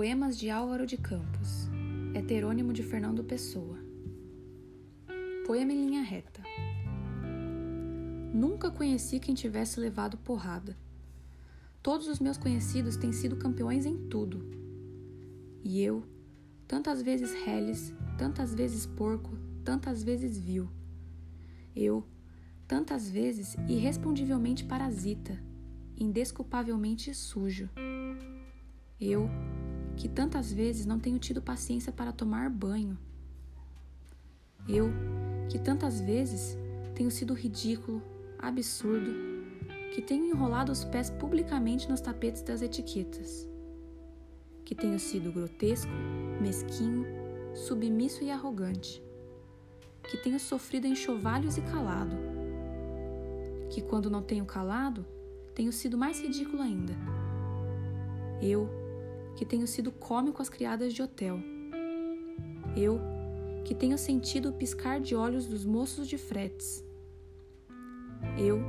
Poemas de Álvaro de Campos, heterônimo de Fernando Pessoa. Poema em linha reta. Nunca conheci quem tivesse levado porrada. Todos os meus conhecidos têm sido campeões em tudo. E eu, tantas vezes reles, tantas vezes porco, tantas vezes vil. Eu, tantas vezes irrespondivelmente parasita, indesculpavelmente sujo. Eu, que tantas vezes não tenho tido paciência para tomar banho. Eu, que tantas vezes tenho sido ridículo, absurdo, que tenho enrolado os pés publicamente nos tapetes das etiquetas, que tenho sido grotesco, mesquinho, submisso e arrogante, que tenho sofrido enxovalhos e calado, que quando não tenho calado, tenho sido mais ridículo ainda. Eu, que tenho sido cômico às criadas de hotel. Eu, que tenho sentido o piscar de olhos dos moços de fretes. Eu,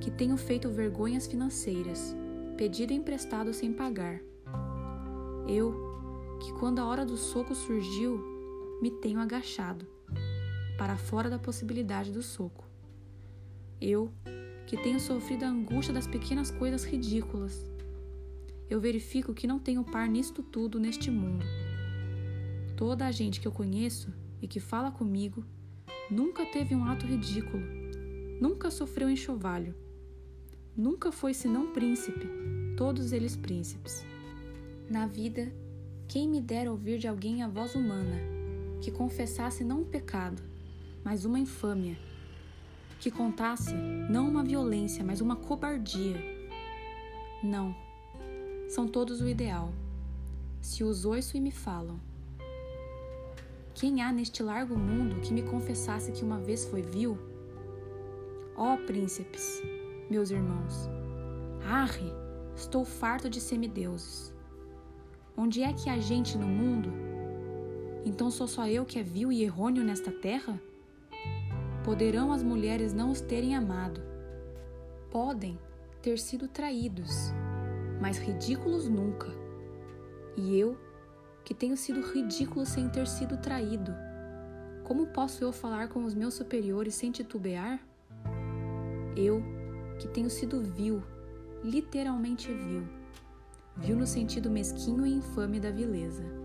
que tenho feito vergonhas financeiras, pedido emprestado sem pagar. Eu, que quando a hora do soco surgiu, me tenho agachado, para fora da possibilidade do soco. Eu, que tenho sofrido a angústia das pequenas coisas ridículas, eu verifico que não tenho par nisto tudo neste mundo. Toda a gente que eu conheço e que fala comigo nunca teve um ato ridículo, nunca sofreu enxovalho, nunca foi senão príncipe, todos eles príncipes. Na vida, quem me dera ouvir de alguém a voz humana, que confessasse não um pecado, mas uma infâmia, que contasse não uma violência, mas uma cobardia. Não são todos o ideal. Se os ouço e me falam. Quem há neste largo mundo que me confessasse que uma vez foi vil? Ó oh, príncipes, meus irmãos, arre, estou farto de semideuses. Onde é que há gente no mundo? Então sou só eu que é vil e errôneo nesta terra? Poderão as mulheres não os terem amado. Podem ter sido traídos mas ridículos nunca. E eu, que tenho sido ridículo sem ter sido traído, como posso eu falar com os meus superiores sem titubear? Eu, que tenho sido vil, literalmente vil, vil no sentido mesquinho e infame da vileza.